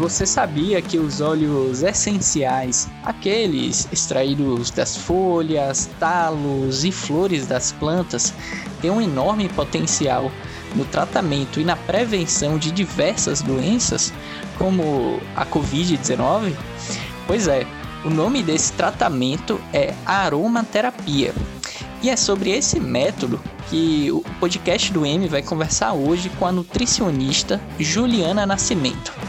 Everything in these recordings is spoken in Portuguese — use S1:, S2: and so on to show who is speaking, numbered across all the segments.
S1: você sabia que os óleos essenciais, aqueles extraídos das folhas, talos e flores das plantas, têm um enorme potencial no tratamento e na prevenção de diversas doenças, como a Covid-19? Pois é, o nome desse tratamento é aromaterapia. E é sobre esse método que o podcast do M vai conversar hoje com a nutricionista Juliana Nascimento.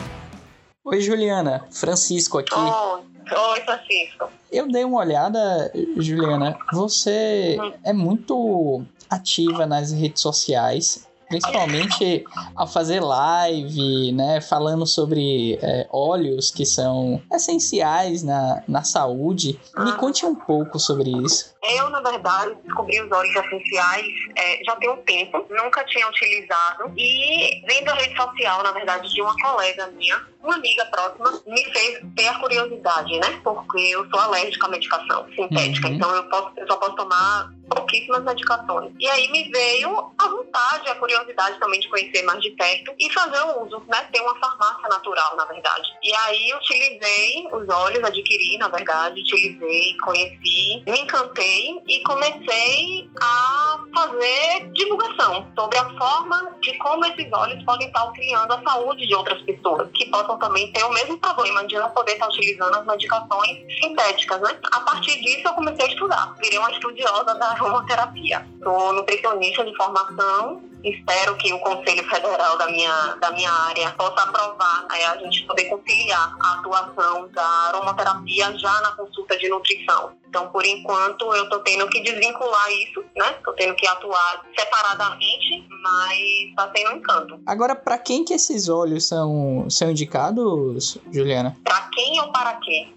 S1: Oi, Juliana. Francisco aqui.
S2: Oi, Francisco.
S1: Eu dei uma olhada, Juliana. Você hum. é muito ativa nas redes sociais principalmente ao fazer live, né, falando sobre é, óleos que são essenciais na, na saúde. Me conte um pouco sobre isso.
S2: Eu, na verdade, descobri os óleos essenciais é, já tem um tempo, nunca tinha utilizado e vendo a rede social, na verdade, de uma colega minha, uma amiga próxima, me fez ter a curiosidade, né? Porque eu sou alérgica à medicação sintética, uhum. então eu, posso, eu só posso tomar pouquíssimas medicações. E aí me veio a vontade, a curiosidade também de conhecer mais de perto e fazer o uso, né? Ter uma farmácia natural, na verdade. E aí utilizei os óleos, adquiri, na verdade, utilizei, conheci, me encantei e comecei a fazer divulgação sobre a forma de como esses óleos podem estar auxiliando a saúde de outras pessoas, que possam também ter o mesmo problema de não poder estar utilizando as medicações sintéticas, né? A partir disso eu comecei a estudar, virei uma estudiosa da aromaterapia. Sou nutricionista de formação espero que o Conselho Federal da minha, da minha área possa aprovar aí a gente poder conciliar a atuação da aromaterapia já na consulta de nutrição. Então, por enquanto, eu estou tendo que desvincular isso, né? Estou tendo que atuar separadamente, mas está sendo um encanto.
S1: Agora, para quem que esses óleos são, são indicados, Juliana?
S2: Para quem ou para quê?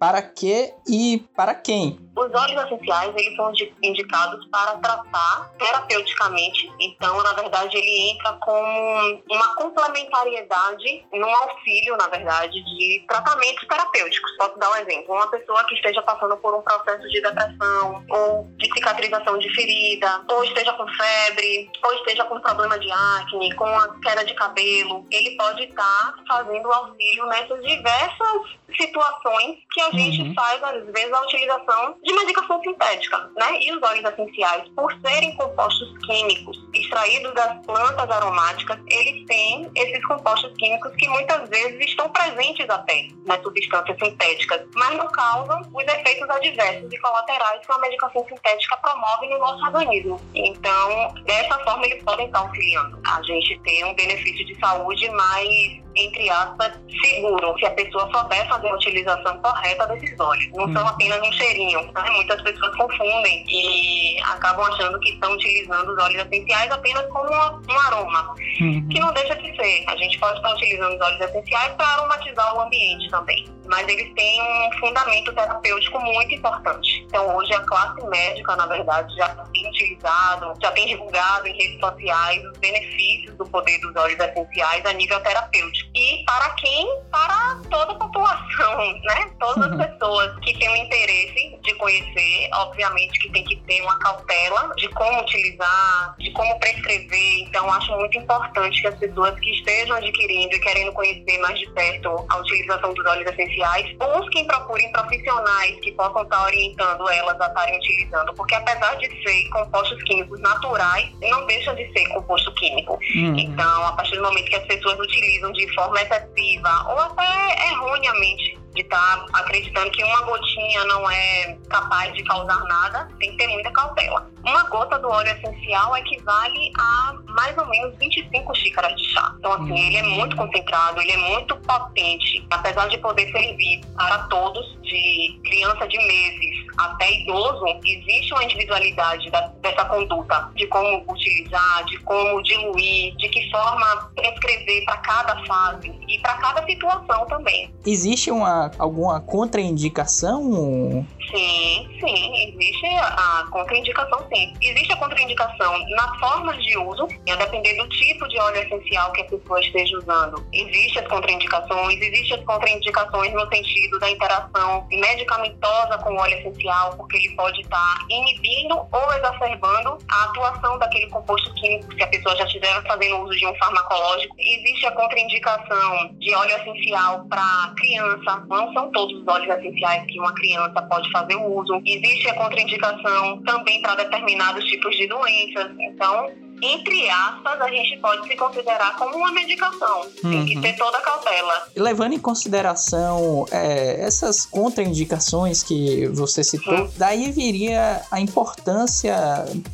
S1: Para que e para quem?
S2: Os óleos essenciais, eles são indicados para tratar terapeuticamente. Então, na verdade, ele entra como uma complementariedade, num auxílio, na verdade, de tratamentos terapêuticos. Posso dar um exemplo. Uma pessoa que esteja passando por um processo de depressão, ou de cicatrização de ferida, ou esteja com febre, ou esteja com problema de acne, com a queda de cabelo, ele pode estar fazendo auxílio nessas diversas situações que a gente uhum. faz, às vezes, a utilização de medicação sintética, né? E os óleos essenciais, por serem compostos químicos extraídos das plantas aromáticas, eles têm esses compostos químicos que muitas vezes estão presentes até nas substâncias sintéticas, mas não causam os efeitos adversos e colaterais que uma medicação sintética promove no nosso organismo. Então, dessa forma, eles podem estar auxiliando a gente ter um benefício de saúde mais entre aspas, seguro, se a pessoa souber fazer a utilização correta desses óleos. Não hum. são apenas um cheirinho. Né? Muitas pessoas confundem e acabam achando que estão utilizando os óleos essenciais apenas como um aroma, hum. que não deixa de ser. A gente pode estar utilizando os óleos essenciais para aromatizar o ambiente também mas eles têm um fundamento terapêutico muito importante. Então, hoje a classe médica, na verdade, já tem utilizado, já tem divulgado em redes sociais os benefícios do poder dos óleos essenciais a nível terapêutico. E para quem? Para toda a população, né? Todas as uhum. pessoas que têm o interesse de conhecer, obviamente que tem que ter uma cautela de como utilizar, de como prescrever. Então, acho muito importante que as pessoas que estejam adquirindo e querendo conhecer mais de perto a utilização dos óleos essenciais sociais busquem procurem profissionais que possam estar orientando elas a estarem utilizando, porque apesar de ser compostos químicos naturais, não deixa de ser composto químico. Uhum. Então, a partir do momento que as pessoas utilizam de forma excessiva ou até erroneamente de estar tá acreditando que uma gotinha não é capaz de causar nada, tem que ter muita cautela. Uma gota do óleo essencial equivale a mais ou menos 25 xícaras de chá. Então, assim, ele é muito concentrado, ele é muito potente. Apesar de poder servir para todos, de criança de meses até idoso, existe uma individualidade da, dessa conduta, de como utilizar, de como diluir, de que forma prescrever para cada fase e para cada situação também.
S1: Existe uma alguma contraindicação?
S2: Sim, sim, existe a contraindicação, sim. Existe a contraindicação nas formas de uso, a depender do tipo de óleo essencial que a pessoa esteja usando. Existem as contraindicações, existem as contraindicações no sentido da interação medicamentosa com o óleo essencial, porque ele pode estar inibindo ou exacerbando a atuação daquele composto químico se a pessoa já estiver fazendo uso de um farmacológico. Existe a contraindicação de óleo essencial para criança, não são todos os óleos essenciais que uma criança pode fazer uso. Existe a contraindicação também para determinados tipos de doenças. Então, entre aspas, a gente pode se considerar como uma medicação. Uhum. Tem que uhum. ter toda a cautela.
S1: Levando em consideração é, essas contraindicações que você citou, uhum. daí viria a importância,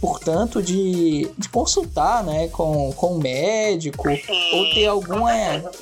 S1: portanto, de, de consultar né, com, com o médico Sim, ou ter alguma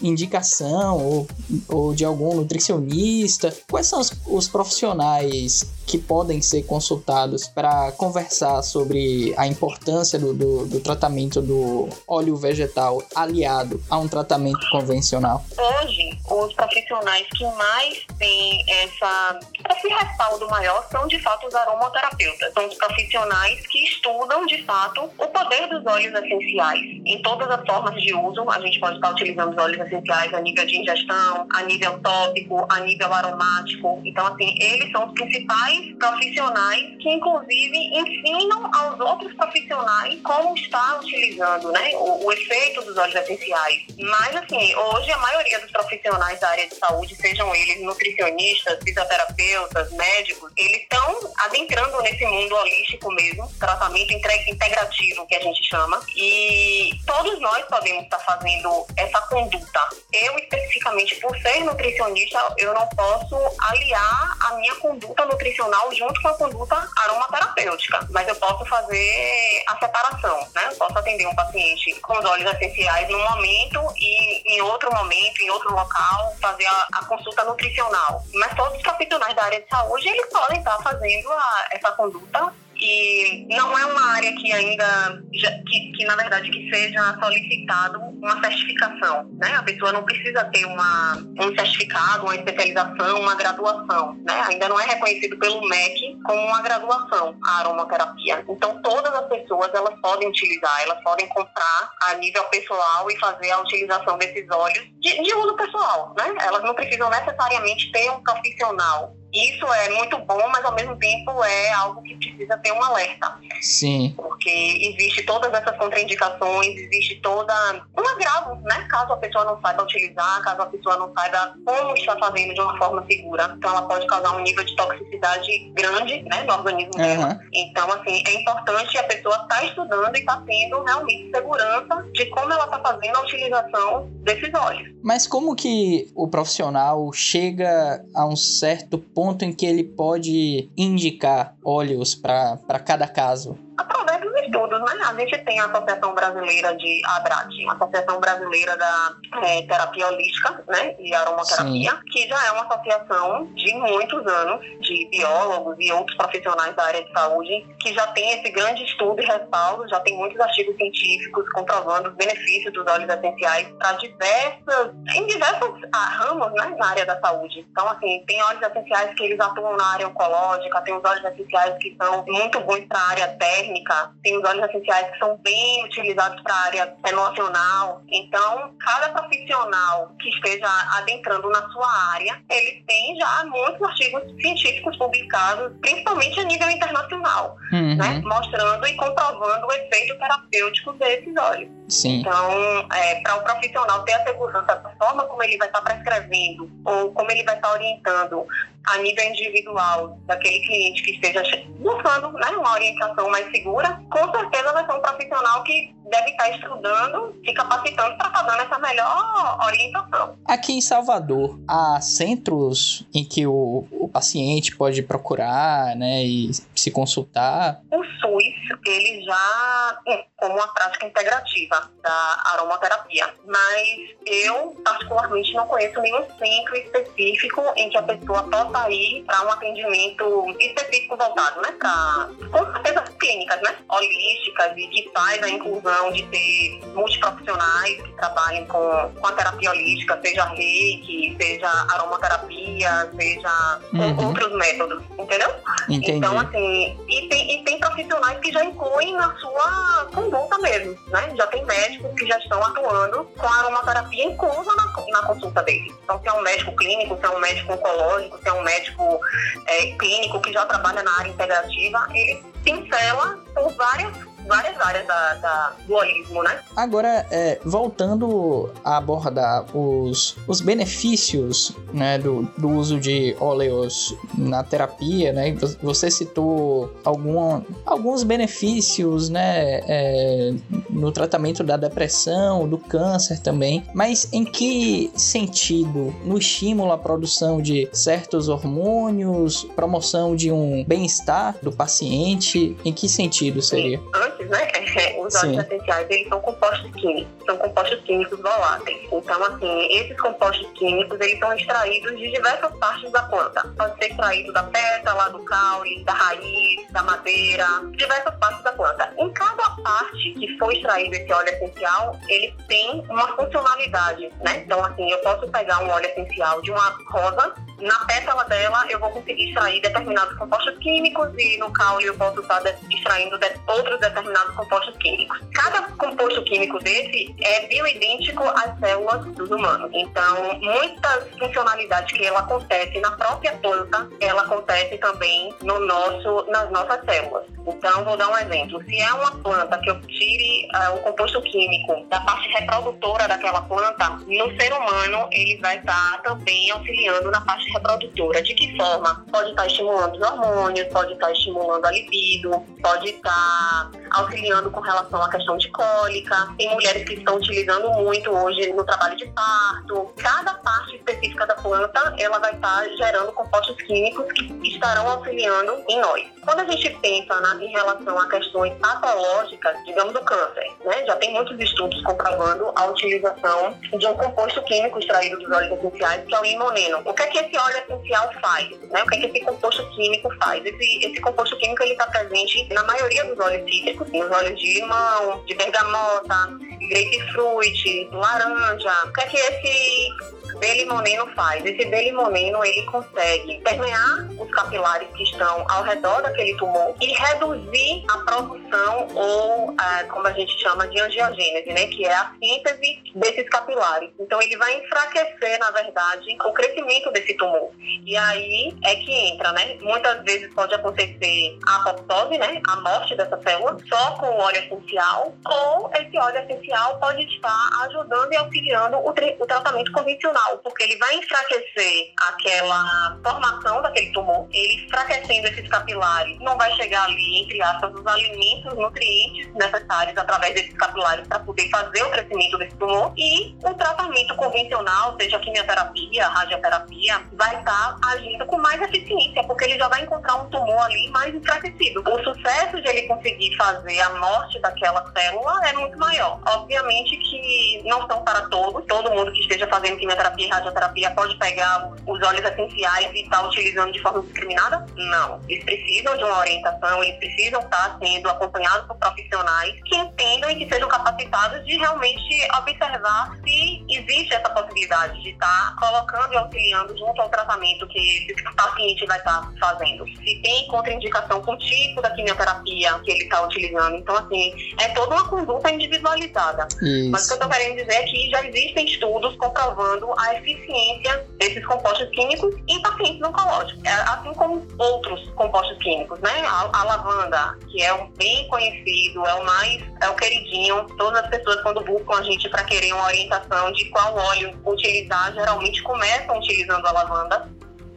S1: indicação ou, ou de algum nutricionista. Quais são os, os profissionais que podem ser consultados para conversar sobre a importância do, do, do, tratamento do óleo vegetal aliado a um tratamento convencional?
S2: Hoje, os profissionais que mais têm essa, esse respaldo maior são, de fato, os aromaterapeutas. São os profissionais que estudam, de fato, o poder dos óleos essenciais. Em todas as formas de uso, a gente pode estar utilizando os óleos essenciais a nível de ingestão, a nível tópico, a nível aromático. Então, assim, eles são os principais profissionais que, inclusive, ensinam aos outros profissionais como utilizando né, o, o efeito dos óleos essenciais. Mas, assim, hoje a maioria dos profissionais da área de saúde, sejam eles nutricionistas, fisioterapeutas, médicos, eles estão adentrando nesse mundo holístico mesmo, tratamento integrativo que a gente chama, e todos nós podemos estar fazendo essa conduta. Eu, especificamente, por ser nutricionista, eu não posso aliar a minha conduta nutricional junto com a conduta aromaterapêutica, mas eu posso fazer a separação, né? Posso atender um paciente com os óleos essenciais num momento e em outro momento, em outro local, fazer a, a consulta nutricional. Mas todos os profissionais da área de saúde, eles podem estar fazendo a, essa conduta e não é uma área que ainda, que, que na verdade que seja solicitado uma certificação, né? A pessoa não precisa ter uma, um certificado, uma especialização, uma graduação, né? Ainda não é reconhecido pelo MEC como uma graduação a aromaterapia. Então todas as pessoas elas podem utilizar, elas podem comprar a nível pessoal e fazer a utilização desses óleos de, de uso pessoal, né? Elas não precisam necessariamente ter um profissional isso é muito bom, mas ao mesmo tempo é algo que precisa ter um alerta.
S1: Sim.
S2: Porque existe todas essas contraindicações, existe toda um agravo, né? Caso a pessoa não saiba utilizar, caso a pessoa não saiba como está fazendo de uma forma segura. Então ela pode causar um nível de toxicidade grande, né, no organismo uhum. dela. Então, assim, é importante a pessoa estar tá estudando e estar tá tendo realmente segurança de como ela está fazendo a utilização desses óleos.
S1: Mas como que o profissional chega a um certo ponto ponto em que ele pode indicar óleos para cada caso?
S2: Através dos estudos, né? A gente tem a Associação Brasileira de ABRAT, a Associação Brasileira da é, Terapia Holística né? e Aromaterapia, Sim. que já é uma associação de muitos anos de biólogos e outros profissionais da área de saúde que já tem esse grande estudo e respaldo, já tem muitos artigos científicos comprovando os benefícios dos óleos essenciais para diversas, em diversos ah, ramos né? na área da saúde. Então, assim, tem óleos essenciais que eles atuam na área oncológica, tem os óleos essenciais que são muito bons para a área térmica, tem os óleos essenciais que são bem utilizados para a área emocional. Então, cada profissional que esteja adentrando na sua área, ele tem já muitos artigos científicos publicados, principalmente a nível internacional, uhum. né? mostrando e comprovando o efeito terapêutico desses óleos.
S1: Sim.
S2: Então, é, para o profissional ter a segurança da forma como ele vai estar prescrevendo ou como ele vai estar orientando a nível individual daquele cliente que esteja buscando né, uma orientação mais segura, com certeza vai ser um profissional que deve estar estudando, se capacitando para estar dando essa melhor orientação.
S1: Aqui em Salvador, há centros em que o, o paciente pode procurar né, e se consultar?
S2: O SUS, ele já como uma prática integrativa da aromaterapia, mas eu particularmente não conheço nenhum centro específico em que a pessoa possa ir para um atendimento específico voltado, né? Pra, com certeza clínicas, né? Holísticas e que faz a inclusão de ter multiprofissionais que trabalhem com, com a terapia holística, seja reiki, seja aromaterapia, seja uhum. outros métodos, entendeu?
S1: Entendi.
S2: Então, assim, e tem, e tem profissionais que já incluem na sua conduta mesmo, né? Já tem médicos que já estão atuando com a aromaterapia inclusa na, na consulta dele. Então, se é um médico clínico, se é um médico oncológico, se é um médico é, clínico que já trabalha na área integrativa, ele pincela por várias várias áreas da, da, do holismo, né?
S1: Agora, é, voltando a abordar os, os benefícios né, do, do uso de óleos na terapia, né? Você citou algum, alguns benefícios, né? É, no tratamento da depressão, do câncer também, mas em que sentido? No estímulo à produção de certos hormônios, promoção de um bem-estar do paciente, em que sentido seria?
S2: Antes né? Os óleos essenciais, eles são compostos químicos, são compostos químicos voláteis. Então, assim, esses compostos químicos, eles são extraídos de diversas partes da planta. Pode ser extraído da pétala, do caule, da raiz, da madeira, diversas partes da planta. Em cada parte que for extraído esse óleo essencial, ele tem uma funcionalidade, né? Então, assim, eu posso pegar um óleo essencial de uma rosa na pétala dela eu vou conseguir extrair determinados compostos químicos e no caule eu posso estar extraindo outros determinados compostos químicos. Cada composto químico desse é bioidêntico às células dos humanos. Então, muitas funcionalidades que ela acontece na própria planta, ela acontece também no nosso, nas nossas células. Então, vou dar um exemplo. Se é uma planta que eu tire uh, o composto químico da parte reprodutora daquela planta, no ser humano ele vai estar também auxiliando na parte reprodutora. De que forma? Pode estar estimulando os hormônios, pode estar estimulando a libido, pode estar auxiliando com relação à questão de cólica. Tem mulheres que estão utilizando muito hoje no trabalho de parto. Cada parte específica da planta, ela vai estar gerando compostos químicos que estarão auxiliando em nós. Quando a gente pensa na, em relação a questões patológicas, digamos do câncer, né? Já tem muitos estudos comprovando a utilização de um composto químico extraído dos óleos essenciais, que é o limoneno. O que é que esse óleo essencial faz? Né? O que é que esse composto químico faz? Esse, esse composto químico está presente na maioria dos óleos cítricos, nos óleos de limão, de bergamota, grapefruit, laranja. O que é que esse Belimoneno faz? Esse belimoneno ele consegue permear os capilares que estão ao redor daquele tumor e reduzir a produção ou é, como a gente chama de angiogênese, né, que é a síntese desses capilares. Então ele vai enfraquecer, na verdade, o crescimento desse tumor. E aí é que entra, né? Muitas vezes pode acontecer a apoptose, né, a morte dessa célula, só com o óleo essencial, ou esse óleo essencial pode estar ajudando e auxiliando o, o tratamento convencional porque ele vai enfraquecer aquela formação daquele tumor, ele enfraquecendo esses capilares, não vai chegar ali, entre aspas, os alimentos, nutrientes necessários através desses capilares para poder fazer o crescimento desse tumor e o tratamento convencional, seja quimioterapia, radioterapia, vai estar agindo com mais eficiência, porque ele já vai encontrar um tumor ali mais enfraquecido. O sucesso de ele conseguir fazer a morte daquela célula é muito maior. Obviamente que não são para todos, todo mundo que esteja fazendo quimioterapia quimioterapia e radioterapia pode pegar os óleos essenciais e estar tá utilizando de forma discriminada? Não. Eles precisam de uma orientação, eles precisam estar sendo acompanhados por profissionais que entendam e que sejam capacitados de realmente observar se existe essa possibilidade de estar colocando e auxiliando junto ao tratamento que esse paciente vai estar fazendo. Se tem contraindicação com o tipo da quimioterapia que ele está utilizando. Então, assim, é toda uma conduta individualizada. Isso. Mas o que eu estou querendo dizer é que já existem estudos comprovando a a eficiência desses compostos químicos em pacientes oncológicos, é, assim como outros compostos químicos, né? A, a lavanda, que é um bem conhecido, é o mais, é o queridinho. Todas as pessoas quando buscam a gente para querer uma orientação de qual óleo utilizar, geralmente começam utilizando a lavanda.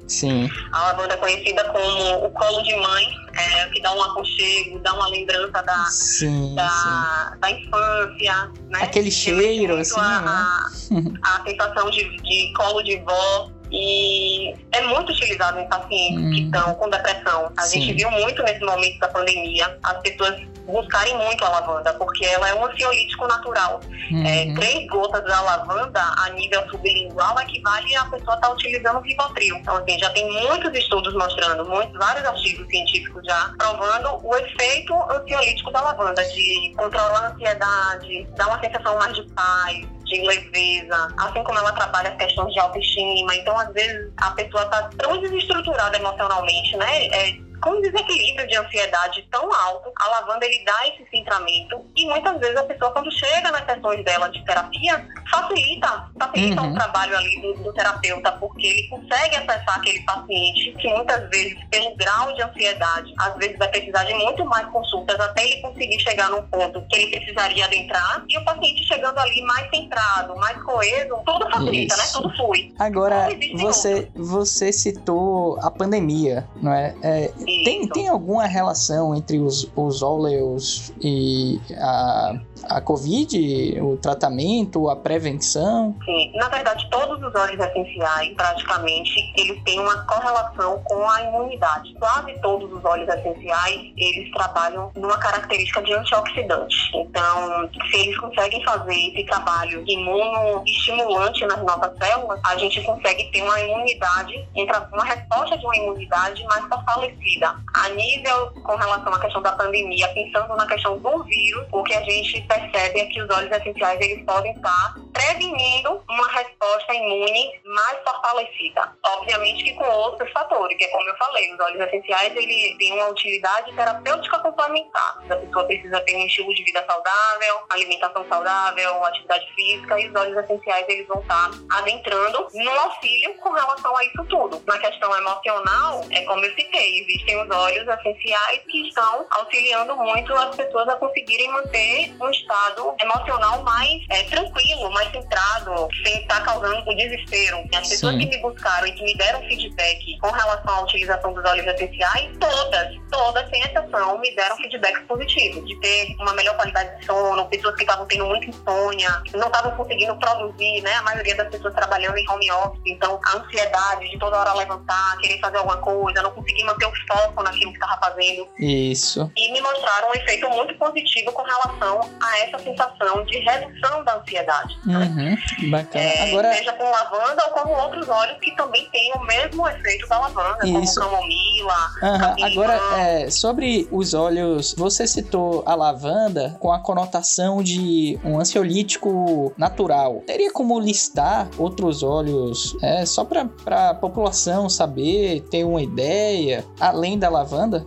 S1: Sim.
S2: A lavanda é conhecida como o colo de mãe, é, que dá um aconchego, dá uma lembrança da, sim, da, sim. da infância. Né?
S1: Aquele cheiro, assim.
S2: A, né? a, a sensação de, de colo de vó. e é muito utilizado em pacientes hum. que estão com depressão. A Sim. gente viu muito nesse momento da pandemia as pessoas buscarem muito a lavanda, porque ela é um ansiolítico natural. Uhum. É, três gotas da lavanda a nível sublingual equivale a pessoa estar tá utilizando Rivotril. Então, assim, já tem muitos estudos mostrando, muitos, vários artigos científicos já provando o efeito ansiolítico da lavanda, de controlar a ansiedade, dar uma sensação mais de paz, de leveza, assim como ela trabalha as questões de autoestima. Então, às vezes, a pessoa está tão desestruturada emocionalmente, né? É, com um desequilíbrio de ansiedade tão alto, a lavanda ele dá esse centramento e muitas vezes a pessoa quando chega nas sessões dela de terapia facilita, facilita uhum. o trabalho ali do, do, terapeuta porque ele consegue acessar aquele paciente que muitas vezes pelo grau de ansiedade às vezes vai precisar de muito mais consultas até ele conseguir chegar num ponto que ele precisaria adentrar e o paciente chegando ali mais centrado, mais coeso, tudo facilita, né? Isso. né? Tudo flui.
S1: Agora você você citou a pandemia, não é? é tem, tem alguma relação entre os, os óleos e a, a Covid, o tratamento, a prevenção?
S2: Sim, na verdade, todos os óleos essenciais, praticamente, eles têm uma correlação com a imunidade. Quase todos os óleos essenciais, eles trabalham numa característica de antioxidante. Então, se eles conseguem fazer esse trabalho imunoestimulante nas nossas células, a gente consegue ter uma imunidade, uma resposta de uma imunidade mais fortalecida. A nível com relação à questão da pandemia, pensando na questão do vírus, o que a gente percebe é que os óleos essenciais eles podem estar prevenindo uma resposta imune mais fortalecida. Obviamente que com outros fatores, que é como eu falei, os óleos essenciais ele têm uma utilidade terapêutica complementar. A pessoa precisa ter um estilo de vida saudável, alimentação saudável, atividade física, e os óleos essenciais eles vão estar adentrando no auxílio com relação a isso tudo. Na questão emocional, é como eu citei, existem os óleos essenciais que estão auxiliando muito as pessoas a conseguirem manter um estado emocional mais é, tranquilo, mais centrado, sem estar causando o desespero. As pessoas Sim. que me buscaram e que me deram feedback com relação à utilização dos óleos essenciais, todas, todas, sem exceção, me deram feedback positivo, de ter uma melhor qualidade de sono, pessoas que estavam tendo muita insônia, não estavam conseguindo produzir, né? A maioria das pessoas trabalhando em home office, então a ansiedade de toda hora levantar, querer fazer alguma coisa, não conseguir manter o foco naquilo que estava fazendo.
S1: Isso.
S2: E me mostraram um efeito muito positivo com relação a essa sensação de redução da ansiedade.
S1: Né? Uhum, bacana. É, Agora...
S2: Seja com lavanda ou com outros óleos que também têm o mesmo efeito da lavanda, Isso. como camomila.
S1: Uhum. Agora, é, sobre os óleos, você citou a lavanda com a conotação de um ansiolítico natural. Teria como listar outros óleos é, só para a população saber, ter uma ideia, além da lavanda?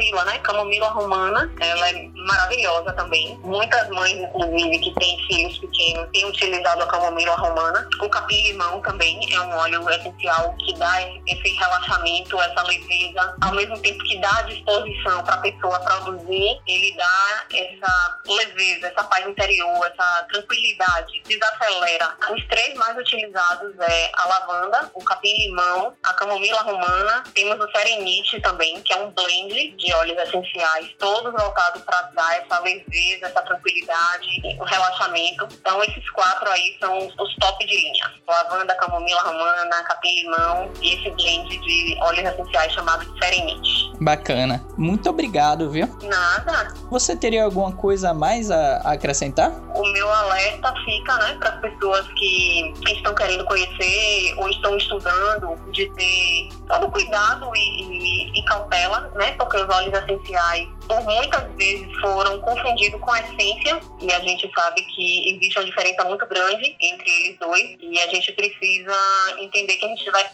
S2: Camomila, né? Camomila romana, ela é maravilhosa também. Muitas mães, inclusive, que têm filhos pequenos, têm utilizado a camomila romana. O capim-limão também é um óleo essencial que dá esse relaxamento, essa leveza, ao mesmo tempo que dá disposição para a pessoa produzir, ele dá essa leveza, essa paz interior, essa tranquilidade, desacelera. Os três mais utilizados é a lavanda, o capim-limão, a camomila romana, temos o serenite também, que é um blend de óleos essenciais, todos voltados para dar essa leveza, essa tranquilidade, o relaxamento. Então, esses quatro aí são os top de linha: lavanda, camomila romana, capim-limão e esse blend de óleos essenciais chamado Serenite.
S1: Bacana. Muito obrigado, viu?
S2: Nada.
S1: Você teria alguma coisa a mais a acrescentar?
S2: O meu alerta fica, né, para as pessoas que estão querendo conhecer ou estão estudando, de ter todo cuidado e, e, e cautela, né, porque os óleos essenciais por muitas vezes foram confundidos com a essência e a gente sabe que existe uma diferença muito grande entre eles dois e a gente precisa entender que a gente vai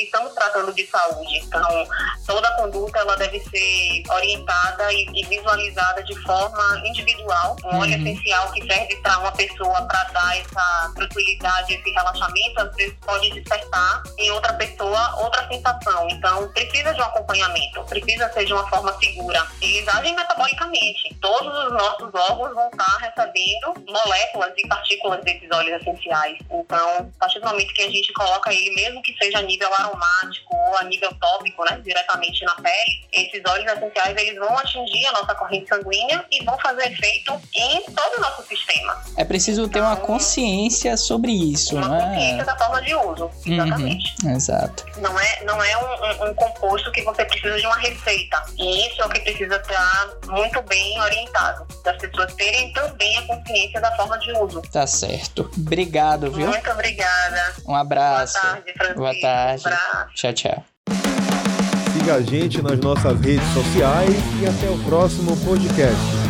S2: estamos tratando de saúde então toda a conduta ela deve ser orientada e, e visualizada de forma individual um óleo uhum. essencial que serve para uma pessoa para dar essa tranquilidade esse relaxamento às vezes pode despertar em outra pessoa outra sensação então precisa de um acompanhamento, precisa ser de uma forma segura. Eles metabolicamente. Todos os nossos órgãos vão estar recebendo moléculas e partículas desses óleos essenciais. Então, a partir do momento que a gente coloca ele, mesmo que seja a nível aromático ou a nível tópico, né, diretamente na pele, esses óleos essenciais eles vão atingir a nossa corrente sanguínea e vão fazer efeito em todo o nosso.
S1: É preciso ter uma consciência sobre isso,
S2: uma
S1: né?
S2: consciência da forma de uso, exatamente.
S1: Uhum, exato.
S2: Não é, não é um, um, um, composto que você precisa de uma receita. E isso é o que precisa estar muito bem orientado. Das pessoas terem também a consciência da forma de uso.
S1: Tá certo. Obrigado, viu?
S2: Muito obrigada.
S1: Um abraço.
S2: Boa tarde, Francisco.
S1: Boa tarde. Um abraço. Tchau, tchau.
S3: Siga a gente nas nossas redes sociais e até o próximo podcast.